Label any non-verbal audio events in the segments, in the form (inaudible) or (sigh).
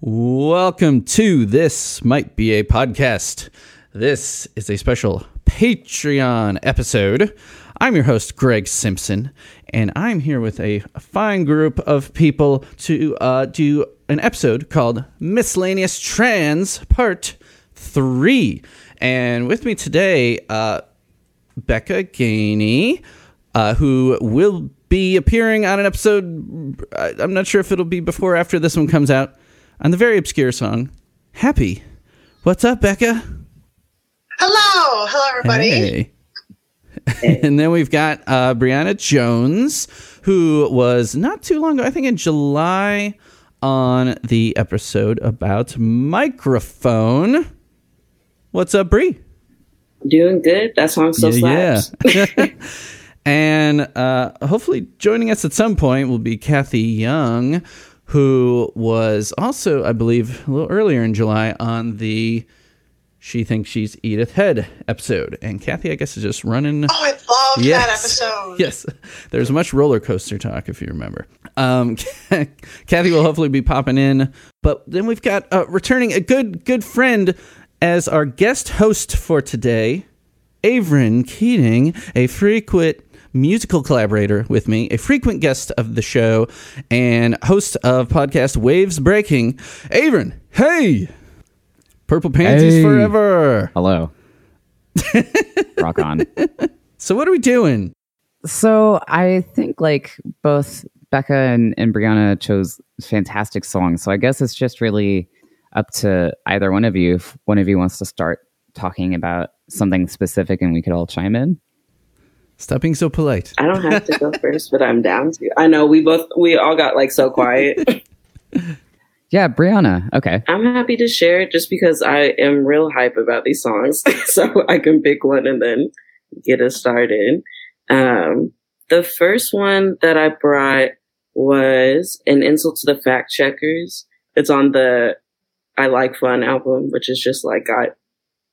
Welcome to This Might Be a Podcast. This is a special Patreon episode. I'm your host, Greg Simpson, and I'm here with a fine group of people to uh, do an episode called Miscellaneous Trans Part 3. And with me today, uh, Becca Gainey, uh, who will be appearing on an episode. I- I'm not sure if it'll be before or after this one comes out, on the very obscure song, Happy. What's up, Becca? Hello, hello everybody. Hey. (laughs) and then we've got uh, Brianna Jones, who was not too long ago, I think in July, on the episode about microphone. What's up, Brie? Doing good. That song still slaps. Yeah. (laughs) (laughs) and uh, hopefully joining us at some point will be Kathy Young, who was also, I believe, a little earlier in July on the She Thinks She's Edith Head episode. And Kathy, I guess, is just running. Oh, I loved Yes. that episode. Yes, there's much roller coaster talk if you remember. Um, (laughs) Kathy will hopefully be popping in, but then we've got uh, returning a good good friend as our guest host for today, Averin Keating, a frequent musical collaborator with me, a frequent guest of the show, and host of podcast Waves Breaking. Averin, hey, Purple Panties Hey. forever. Hello. (laughs) Rock on. So what are we doing? So I think like both Becca and, and Brianna chose fantastic songs. So I guess it's just really up to either one of you if one of you wants to start talking about something specific and we could all chime in. Stop being so polite. I don't have to go (laughs) first, but I'm down to. I know we both we all got like so quiet. (laughs) Yeah, Brianna. Okay. I'm happy to share it just because I am real hype about these songs, (laughs) so I can pick one and then get us started. Um, the first one that I brought was an insult to the fact checkers. It's on the I Like Fun album, which is just like got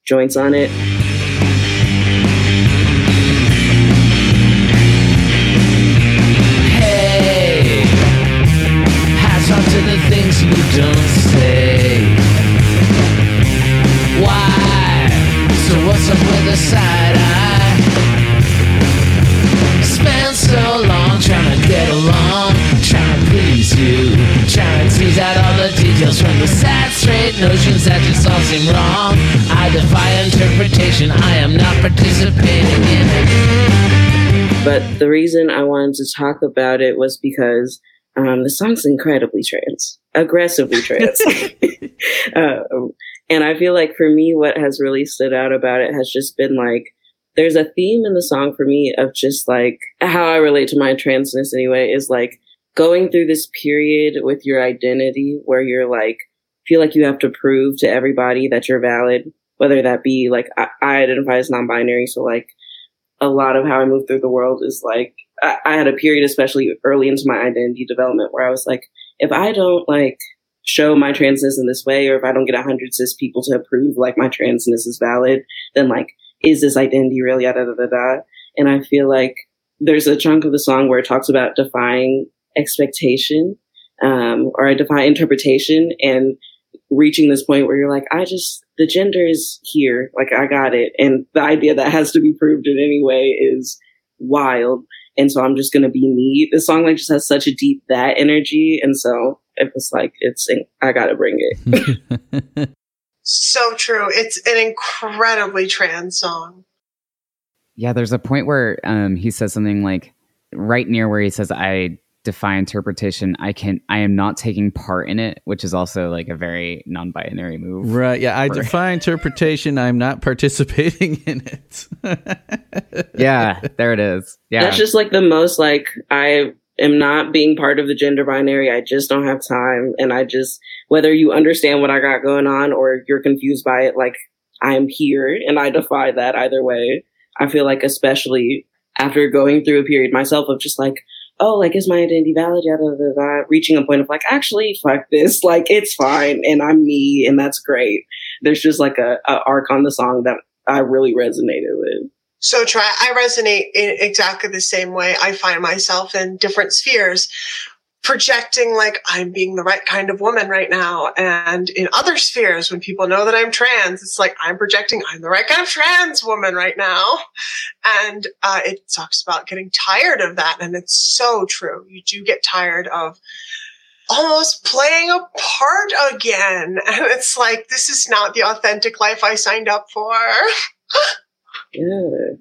joints on it. But the reason I wanted to talk about it was because um, the song's incredibly trans, aggressively trans. (laughs) (laughs) um, and I feel like for me, what has really stood out about it has just been like, there's a theme in the song for me of just like how I relate to my transness anyway is like going through this period with your identity where you're like, feel like you have to prove to everybody that you're valid, whether that be like, I, I identify as non binary. So like, a lot of how I move through the world is like I, I had a period, especially early into my identity development, where I was like, if I don't like show my transness in this way, or if I don't get a hundred cis people to approve like my transness is valid, then like is this identity really da da da da? And I feel like there's a chunk of the song where it talks about defying expectation, um, or I defy interpretation and reaching this point where you're like, I just, the gender is here. Like, I got it. And the idea that has to be proved in any way is wild. And so I'm just going to be me. The song like just has such a deep that energy. And so it was like, it's, I got to bring it. (laughs) So true. It's an incredibly trans song. Yeah, there's a point where um, he says something like right near where he says, I defy interpretation. I can I am not taking part in it, which is also like a very non-binary move. Right. Yeah. I Or- (laughs) defy interpretation. I'm not participating (laughs) in it. (laughs) Yeah, there it is. Yeah. That's just like the most like I am not being part of the gender binary. I just don't have time. And I just, whether you understand what I got going on or you're confused by it, like I'm here and I defy that either way. I feel like, especially after going through a period myself of just like, oh, like, is my identity valid? Yada, yada, yada, reaching a point of like, actually, fuck this. (laughs) Like, it's fine. And I'm me. And that's great. There's just like a, a arc on the song that I really resonated with. So try. I resonate in exactly the same way. I find myself in different spheres. Projecting like I'm being the right kind of woman right now. And in other spheres, when people know that I'm trans, it's like I'm projecting I'm the right kind of trans woman right now. And uh, it talks about getting tired of that. And it's so true. You do get tired of almost playing a part again. (laughs) And it's like, this is not the authentic life I signed up for. (laughs) Yeah.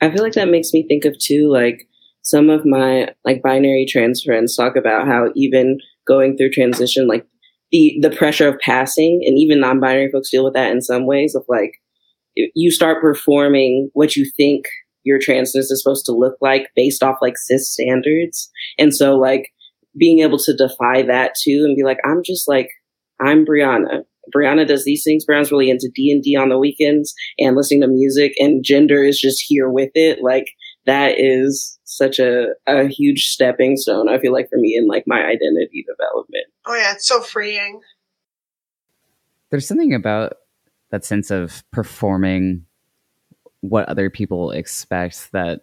I feel like that makes me think of too, like some of my like binary trans friends talk about how even going through transition, like the the pressure of passing, and even non-binary folks deal with that in some ways. Of like, you start performing what you think your transness is supposed to look like based off like cis standards, and so like being able to defy that too, and be like, I'm just like I'm Brianna. Brianna does these things. Brianna's really into D and D on the weekends and listening to music, and gender is just here with it. Like that is such a, a huge stepping stone, I feel like, for me in like my identity development. Oh, yeah, it's so freeing. There's something about that sense of performing what other people expect that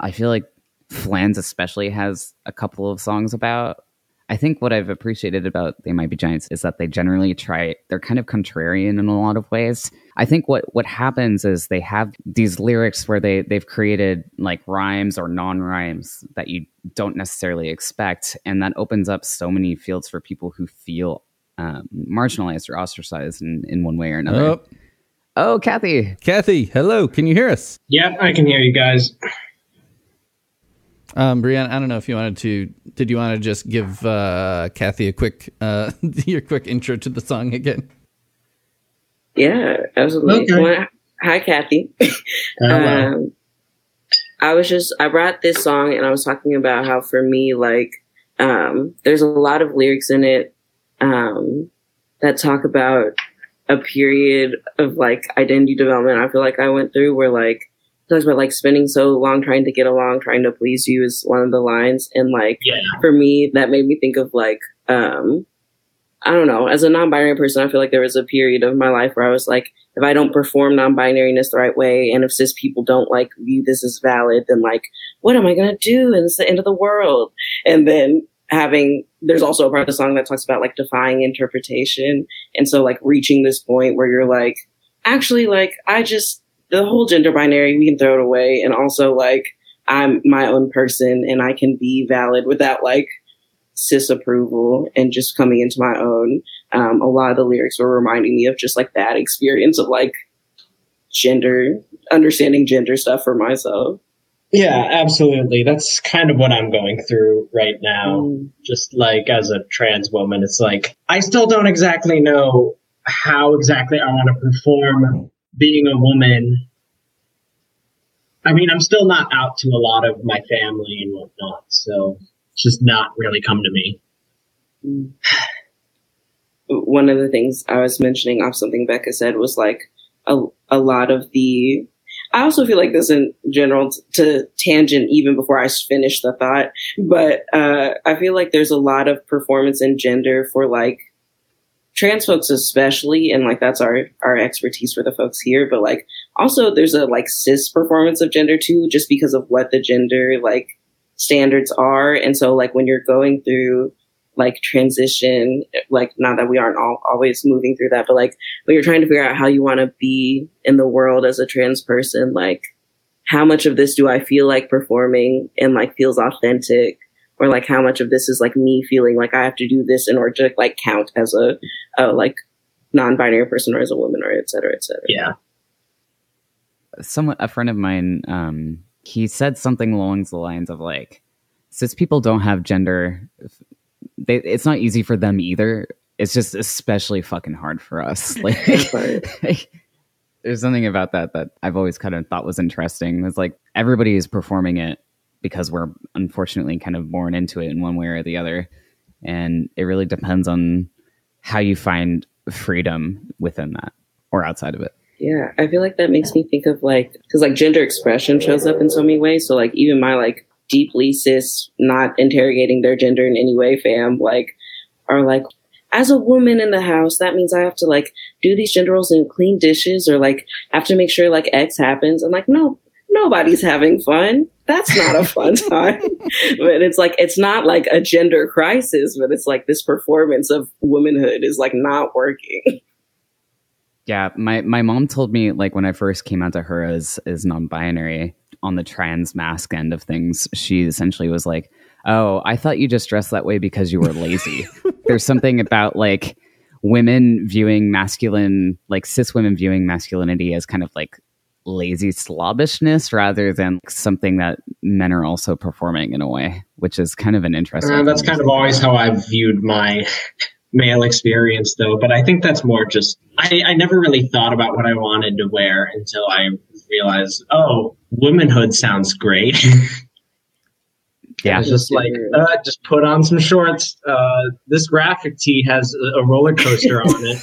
I feel like Flans especially has a couple of songs about I think what I've appreciated about They Might Be Giants is that they generally try, they're kind of contrarian in a lot of ways. I think what, what happens is they have these lyrics where they, they've created like rhymes or non rhymes that you don't necessarily expect. And that opens up so many fields for people who feel um, marginalized or ostracized in, in one way or another. Oh. oh, Kathy. Kathy, hello. Can you hear us? Yeah, I can hear you guys. Um, Brianna, I don't know if you wanted to. Did you want to just give uh, Kathy a quick uh, (laughs) your quick intro to the song again? Yeah, absolutely. Okay. Well, hi, Kathy. um, I was just I brought this song and I was talking about how for me like um, there's a lot of lyrics in it um, that talk about a period of like identity development. I feel like I went through where like talks about like spending so long trying to get along, trying to please you is one of the lines. And like yeah. for me, that made me think of like um I don't know, as a non-binary person, I feel like there was a period of my life where I was like, if I don't perform non-binariness the right way, and if cis people don't like view this as valid, then like, what am I gonna do? And it's the end of the world. And then having, there's also a part of the song that talks about like defying interpretation. And so like reaching this point where you're like, actually, like, I just, the whole gender binary, we can throw it away. And also like, I'm my own person and I can be valid without like cis approval and just coming into my own. Um, a lot of the lyrics were reminding me of just like that experience of like gender, understanding gender stuff for myself. Yeah, absolutely. That's kind of what I'm going through right now. Mm. Just like as a trans woman, it's like I still don't exactly know how exactly I want to perform being a woman, I mean, I'm still not out to a lot of my family and whatnot, so it's just not really come to me. (sighs) One of the things I was mentioning off something Becca said was like a, a lot of the I also feel like this in general t- to tangent even before I finish the thought, but uh, I feel like there's a lot of performance and gender for like trans folks especially and like that's our our expertise for the folks here but like also there's a like cis performance of gender too just because of what the gender like standards are. And so like when you're going through like transition like not that we aren't all always moving through that but like when you're trying to figure out how you want to be in the world as a trans person like how much of this do i feel like performing and like feels authentic or like how much of this is like me feeling like I have to do this in order to like count as a, a like non-binary person or as a woman or et cetera, et cetera. Yeah. Someone, a friend of mine, um, he said something along the lines of like, since people don't have gender, they, it's not easy for them either. It's just especially fucking hard for us. (laughs) Like, there's something about that that I've always kind of thought was interesting. It's like everybody is performing it because we're unfortunately kind of born into it in one way or the other. And it really depends on how you find freedom within that or outside of it. Yeah, I feel like that makes me think of like, because like gender expression shows up in so many ways. So like even my like deeply cis, not interrogating their gender in any way, fam, like are like, as a woman in the house, that means I have to like do these gender roles and clean dishes or like have to make sure like X happens. I'm like, no, nobody's having fun. That's not a fun (laughs) time. but it's like, it's not like a gender crisis, but it's like this performance of womanhood is like not working. Yeah, my, my mom told me like when I first came out to her as as non-binary on the trans mask end of things, she essentially was like, "Oh, I thought you just dressed that way because you were lazy." (laughs) There's something about like women viewing masculine, like cis women viewing masculinity as kind of like lazy slobbishness rather than something that men are also performing in a way, which is kind of an interesting. Uh, that's kind of always how I've viewed my male experience, though. But I think that's more just I, I never really thought about what I wanted to wear until I realized, oh, womanhood sounds great. (laughs) Yeah. Just like uh, just put on some shorts. Uh, this graphic tee has a, a roller coaster on it.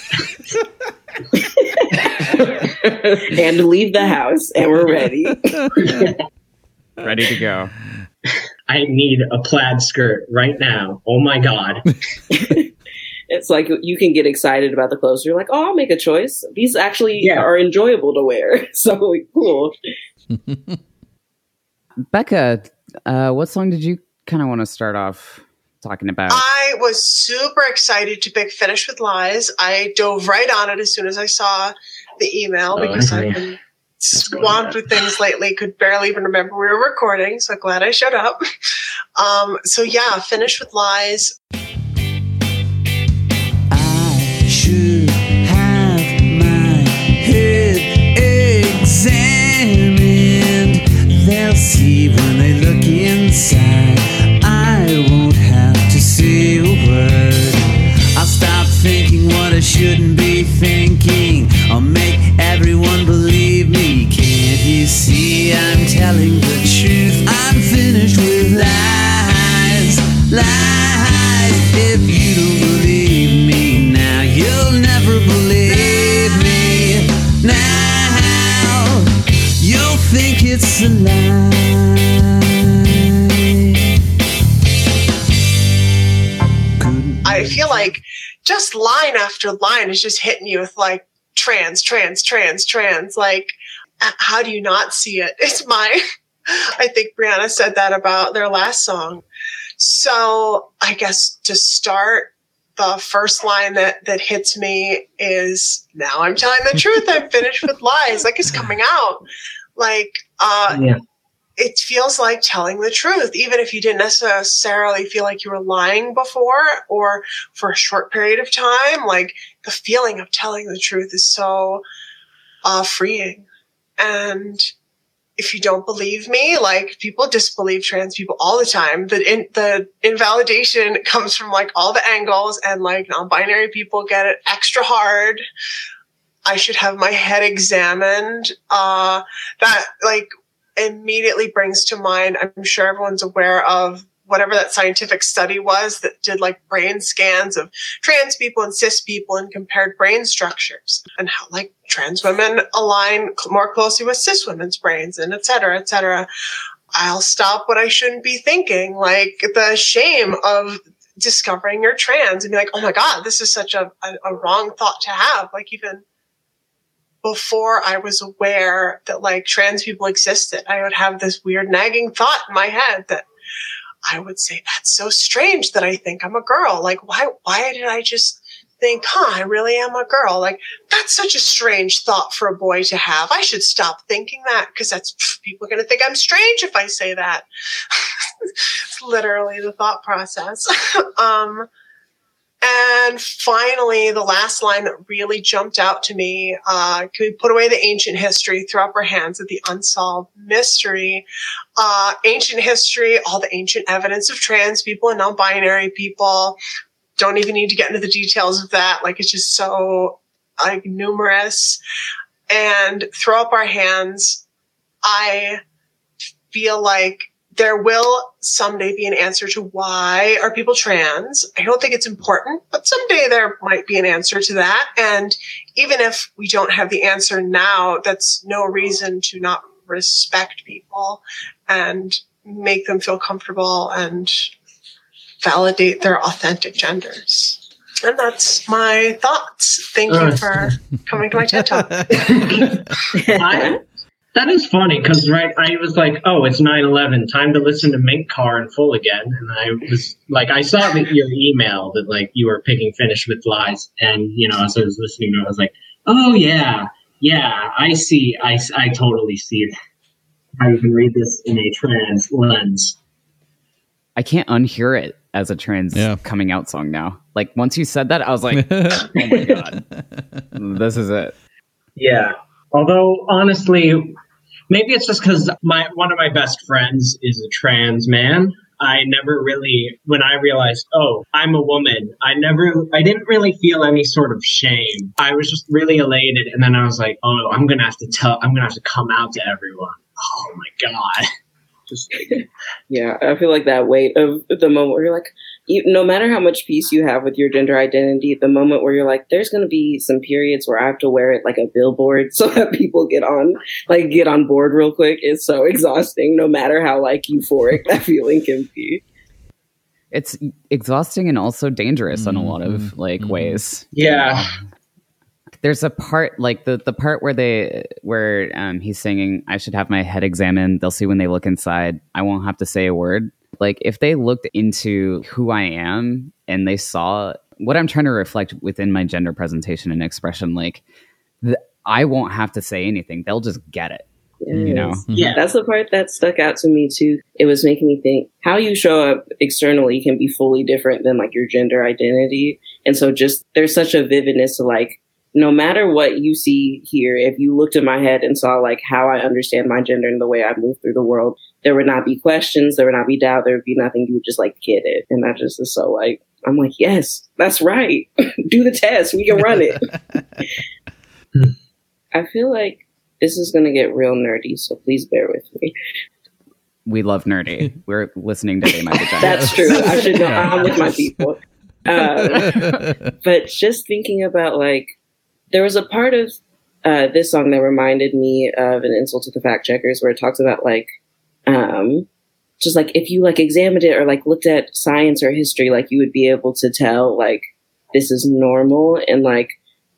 (laughs) (laughs) and leave the house, and we're ready. (laughs) ready to go. I need a plaid skirt right now. Oh my god. (laughs) it's like you can get excited about the clothes. You're like, oh, I'll make a choice. These actually Yeah. are enjoyable to wear. So cool. Becca, uh, what song did you kind of want to start off talking about? I was super excited to pick Finish with Lies. I dove right on it as soon as I saw the email Oh, because okay. I've been swamped with things lately, could barely even remember we were recording, so glad I showed up. (laughs) Um, so yeah, Finish with Lies. I should have my head examined. They'll see when they look inside. Is just hitting you with like trans, trans, trans, trans. Like, how do you not see it? (laughs) It's my, I think Brianna said that about their last song. So I guess to start, the first line that, that hits me is now I'm telling the truth. I'm finished with lies. Like it's coming out. Like, uh, Yeah. It feels like telling the truth, even if you didn't necessarily feel like you were lying before or for a short period of time. Like the feeling of telling the truth is so uh, freeing. And if you don't believe me, like people disbelieve trans people all the time. The in, the invalidation (laughs) comes from like all the angles, and like non-binary people get it extra hard. I should have my head examined. Uh, that like immediately brings to mind, I'm sure everyone's aware of whatever that scientific study was that did like brain scans of trans people and cis people and compared brain structures and how like trans women align more closely with cis women's brains and et cetera, et cetera. I'll stop what I shouldn't be thinking, like the shame of discovering you're trans and be like, oh my God, this is such a, a, a wrong thought to have. Like even before I was aware that like trans people existed, I would have this weird nagging thought in my head that I would say, that's so strange that I think I'm a girl. Like, why, why did I just think, huh, I really am a girl? Like, that's such a strange thought for a boy to have. I should stop thinking that because that's, pff, people are going to think I'm strange if I say that. (laughs) it's literally the thought process. (laughs) um, and finally, the last line that really jumped out to me, uh, can we put away the ancient history, throw up our hands at the unsolved mystery? Uh, ancient history, all the ancient evidence of trans people and non-binary people. Don't even need to get into the details of that. Like it's just so like numerous. And throw up our hands. I feel like there will someday be an answer to why are people trans. I don't think it's important, but someday there might be an answer to that. And even if we don't have the answer now, that's no reason to not respect people and make them feel comfortable and validate their authentic genders. And that's my thoughts. Thank you for coming to my TED Talk. (laughs) (laughs) I, That is funny because right, I was like, "Oh, it's 9-11, time to listen to Mink Car in full again." And I was like, I saw that your email that like you were picking "Finish with Lies," and you know, as I was listening to it, I was like, "Oh yeah, yeah, I see, I, I totally see it. How you can read this in a trans lens." I can't unhear it as a trans Yeah. coming out song now. Like once you said that, I was like, (laughs) oh my god, this is it. Yeah. Although honestly, maybe it's just because my one of my best friends is a trans man. I never really, when I realized, oh, I'm a woman, I never, I didn't really feel any sort of shame. I was just really elated, and then I was like, oh, I'm gonna have to tell, I'm gonna have to come out to everyone. Oh my god. Just Yeah, I feel like that weight of the moment where you're like, you, no matter how much peace you have with your gender identity, the moment where you're like, there's going to be some periods where I have to wear it like a billboard (laughs) so that people get on, like, get on board real quick is so (laughs) exhausting. No matter how like euphoric that feeling can be. It's exhausting and also dangerous in a lot of like ways. yeah. There's a part like the the part where they where um, he's singing, "I should have my head examined. They'll see when they look inside. I won't have to say a word." Like if they looked into who I am and they saw what I'm trying to reflect within my gender presentation and expression, like th- I won't have to say anything. They'll just get it. You know, Yeah. That's the part that stuck out to me too. It was making me think how you show up externally can be fully different than like your gender identity. And so just there's such a vividness to like no matter what you see here, if you looked at my head and saw like how I understand my gender and the way I move through the world, there would not be questions, there would not be doubt, there would be nothing. You would just like get it. And that just is so like I'm like, yes, that's right. (laughs) Do the test. We can run it. (laughs) I feel like this is going to get real nerdy, so please bear with me. we love nerdy. (laughs) We're listening to They My Vagina. That's true. I should know. I'm with my people. Um, but just thinking about like, there was a part of uh, this song that reminded me of an insult to the fact checkers, where it talks about like, um, just like if you like examined it or like looked at science or history, like you would be able to tell like this is normal and like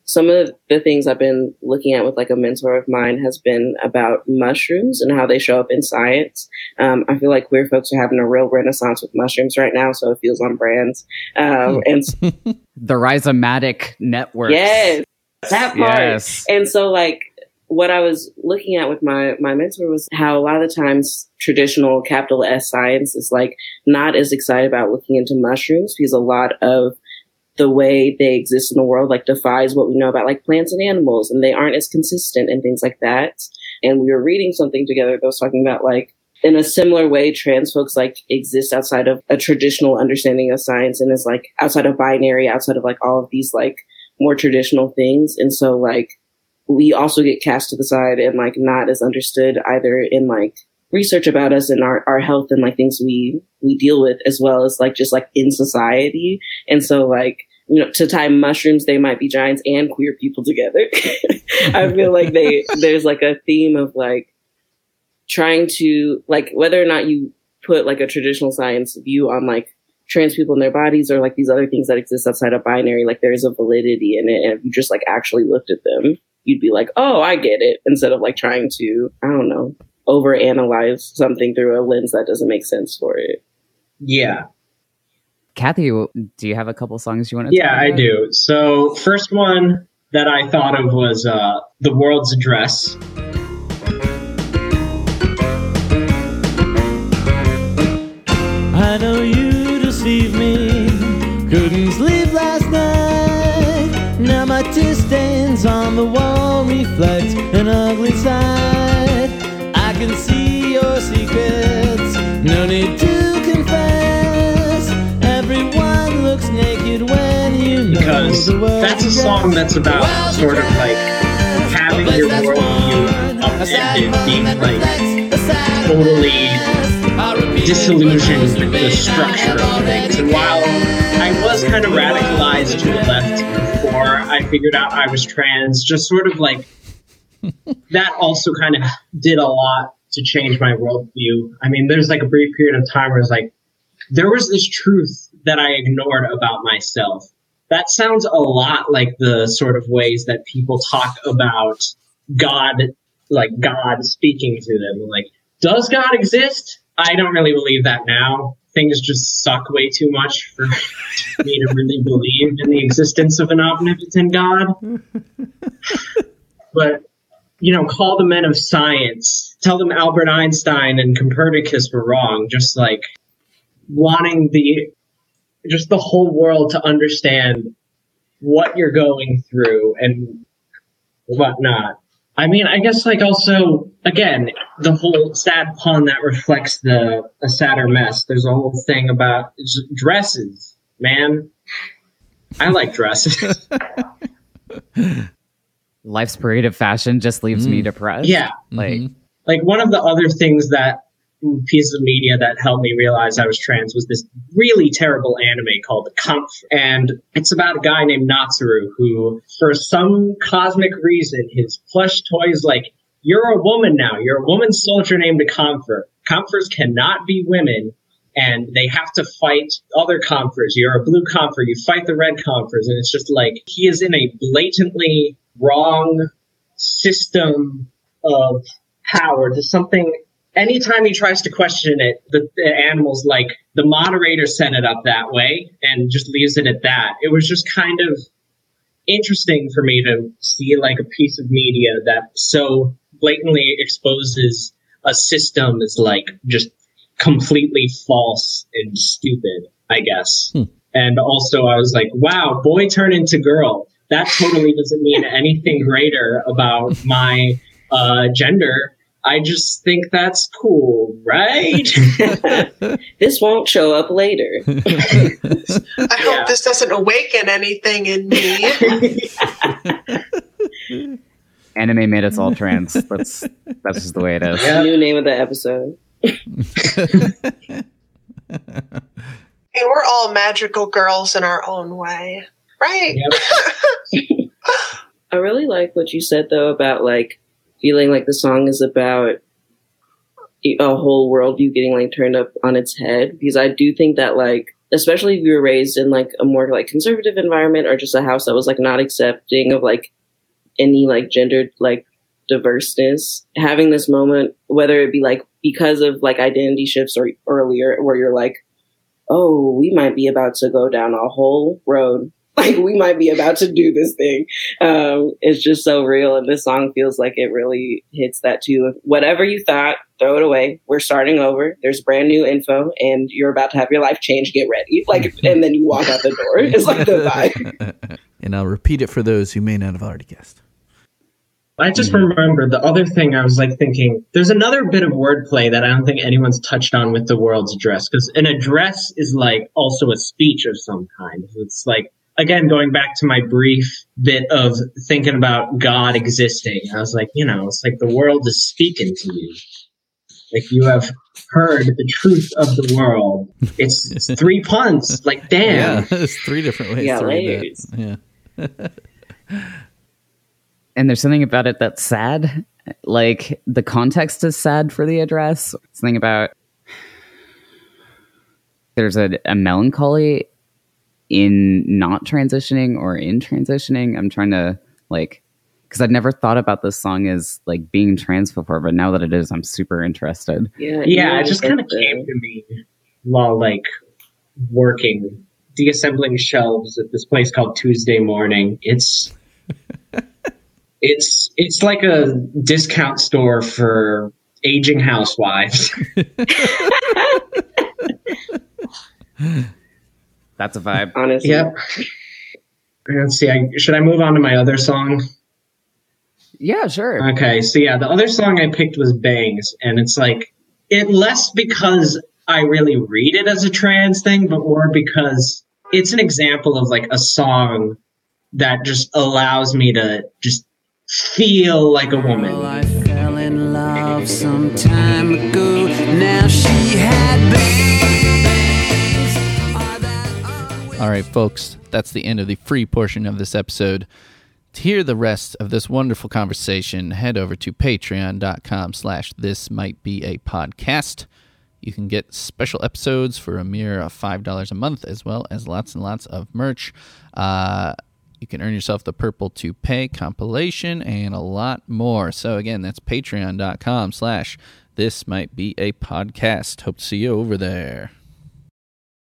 some of the things I've been looking at with like a mentor of mine has been about mushrooms and how they show up in science. Um, I feel like queer folks are having a real renaissance with mushrooms right now, so it feels on brands. Um, and (laughs) the rhizomatic network. yes, that part. Yes. And so like what I was looking at with my my mentor was how a lot of the times traditional capital S science is like not as excited about looking into mushrooms because a lot of the way they exist in the world like defies what we know about like plants and animals and they aren't as consistent and things like that. And we were reading something together that was talking about like in a similar way, trans folks like exist outside of a traditional understanding of science and is like outside of binary, outside of like all of these like more traditional things. And so like we also get cast to the side and like not as understood either in like research about us and our, our health and like things we we deal with as well as like just like in society. And so like you know, to tie mushrooms, they might be giants and queer people together. (laughs) I feel like they (laughs) there's like a theme of like trying to like whether or not you put like a traditional science view on like trans people in their bodies or like these other things that exist outside of binary, like there is a validity in it. And if you just like actually looked at them, you'd be like, oh, I get it, instead of like trying to, I don't know, overanalyze something through a lens that doesn't make sense for it. Yeah. Kathy, do you have a couple songs you want to? Yeah, I do. So, first one that I thought of was uh, The World's Address. I know you deceived me. Couldn't sleep last night. Now my tear stains on the wall reflect an ugly side. I can see your secrets. No need to confess. Everyone looks naked when you know because that's a song that's about sort of like having your worldview upended, being like totally disillusioned with the structure of things. And while I was kind of radicalized to the left before I figured out I was trans, just sort of like (laughs) that also kind of did a lot to change my worldview. I mean, there's like a brief period of time where it's like there was this truth that I ignored about myself. That sounds a lot like the sort of ways that people talk about God like God speaking to them. Like, does God exist? I don't really believe that now. Things just suck way too much for (laughs) me to really believe in the existence of an omnipotent God. (laughs) but you know, call the men of science, tell them Albert Einstein and Copernicus were wrong, just like wanting the just the whole world to understand what you're going through and whatnot. I mean, I guess like also again the whole sad pun that reflects the a sadder mess. There's a whole thing about dresses, man. I like dresses. (laughs) Life's parade of fashion just leaves me depressed. Yeah. Like, Mhm. like one of the other things that pieces of media that helped me realize I was trans was this really terrible anime called Kämpfer. And it's about a guy named Natsuru who, for some cosmic reason, his plush toy is like, you're a woman now. You're a woman soldier named a Kämpfer. Kämpfers cannot be women. And they have to fight other kämpfers. You're a blue kämpfer. You fight the red kämpfers. And it's just like, he is in a blatantly wrong system of power to something anytime he tries to question it the, the animals like the moderator set it up that way and just leaves it at that. It was just kind of interesting for me to see like a piece of media that so blatantly exposes a system as like just completely false and stupid i guess. Hmm. And also i was like wow boy turn into girl that totally doesn't mean anything greater about my uh, gender I just think that's cool, right? (laughs) This won't show up later. (laughs) I Yeah. hope this doesn't awaken anything in me. (laughs) anime made us all trans. That's that's just the way it is. Yeah. New name of the episode. Hey, we're all magical girls in our own way, right? Yep. (laughs) I really like what you said though about like feeling like the song is about a whole worldview getting like turned up on its head because I do think that like especially if you were raised in like a more like conservative environment or just a house that was like not accepting of like any like gendered like diverseness having this moment whether it be like because of like identity shifts or earlier where you're like oh we might be about to go down a whole road (laughs) like we might be about to do this thing. Um, it's just so real and this song feels like it really hits that too. Whatever you thought throw it away. We're starting over. There's brand new info and you're about to have your life change get ready. (laughs) Like and then you walk out the door. It's like the vibe. (laughs) And I'll repeat it for those who may not have already guessed. I just remembered the other thing I was like thinking there's another bit of wordplay that I don't think anyone's touched on with the world's address because an address is like also a speech of some kind. It's like again going back to my brief bit of thinking about God existing. I was like, you know, it's like the world is speaking to you. Like you have heard the truth of the world. It's, (laughs) it's three puns. Like damn. Yeah, (laughs) there's three different ways Yeah, to read that. Yeah. And there's something about it that's sad. Like the context is sad for the address. Something about there's a, a melancholy in not transitioning or in transitioning. I'm trying to like because I'd never thought about this song as like being trans before, but now that it is, I'm super interested. yeah yeah, you it just kind of came to me while like working, deassembling shelves at this place called Tuesday Morning. It's it's it's like a discount store for aging housewives. (laughs) (laughs) (laughs) That's a vibe. honestly yep. Let's see. I, should I move on to my other song? Yeah, sure. Okay, so yeah, the other song I picked was Bangs, and it's like it less because I really read it as a trans thing, but more because it's an example of like a song that just allows me to just feel like a woman. I fell in love some time ago. Now she had bangs. All right, folks, that's the end of the free portion of this episode. To hear the rest of this wonderful conversation, head over to patreon.com slash this might be a podcast. You can get special episodes for a mere $5 a month, as well as lots and lots of merch. Uh, You can earn yourself the Purple Toupee compilation and a lot more. So again, that's patreon.com slash this might be a podcast. Hope to see you over there.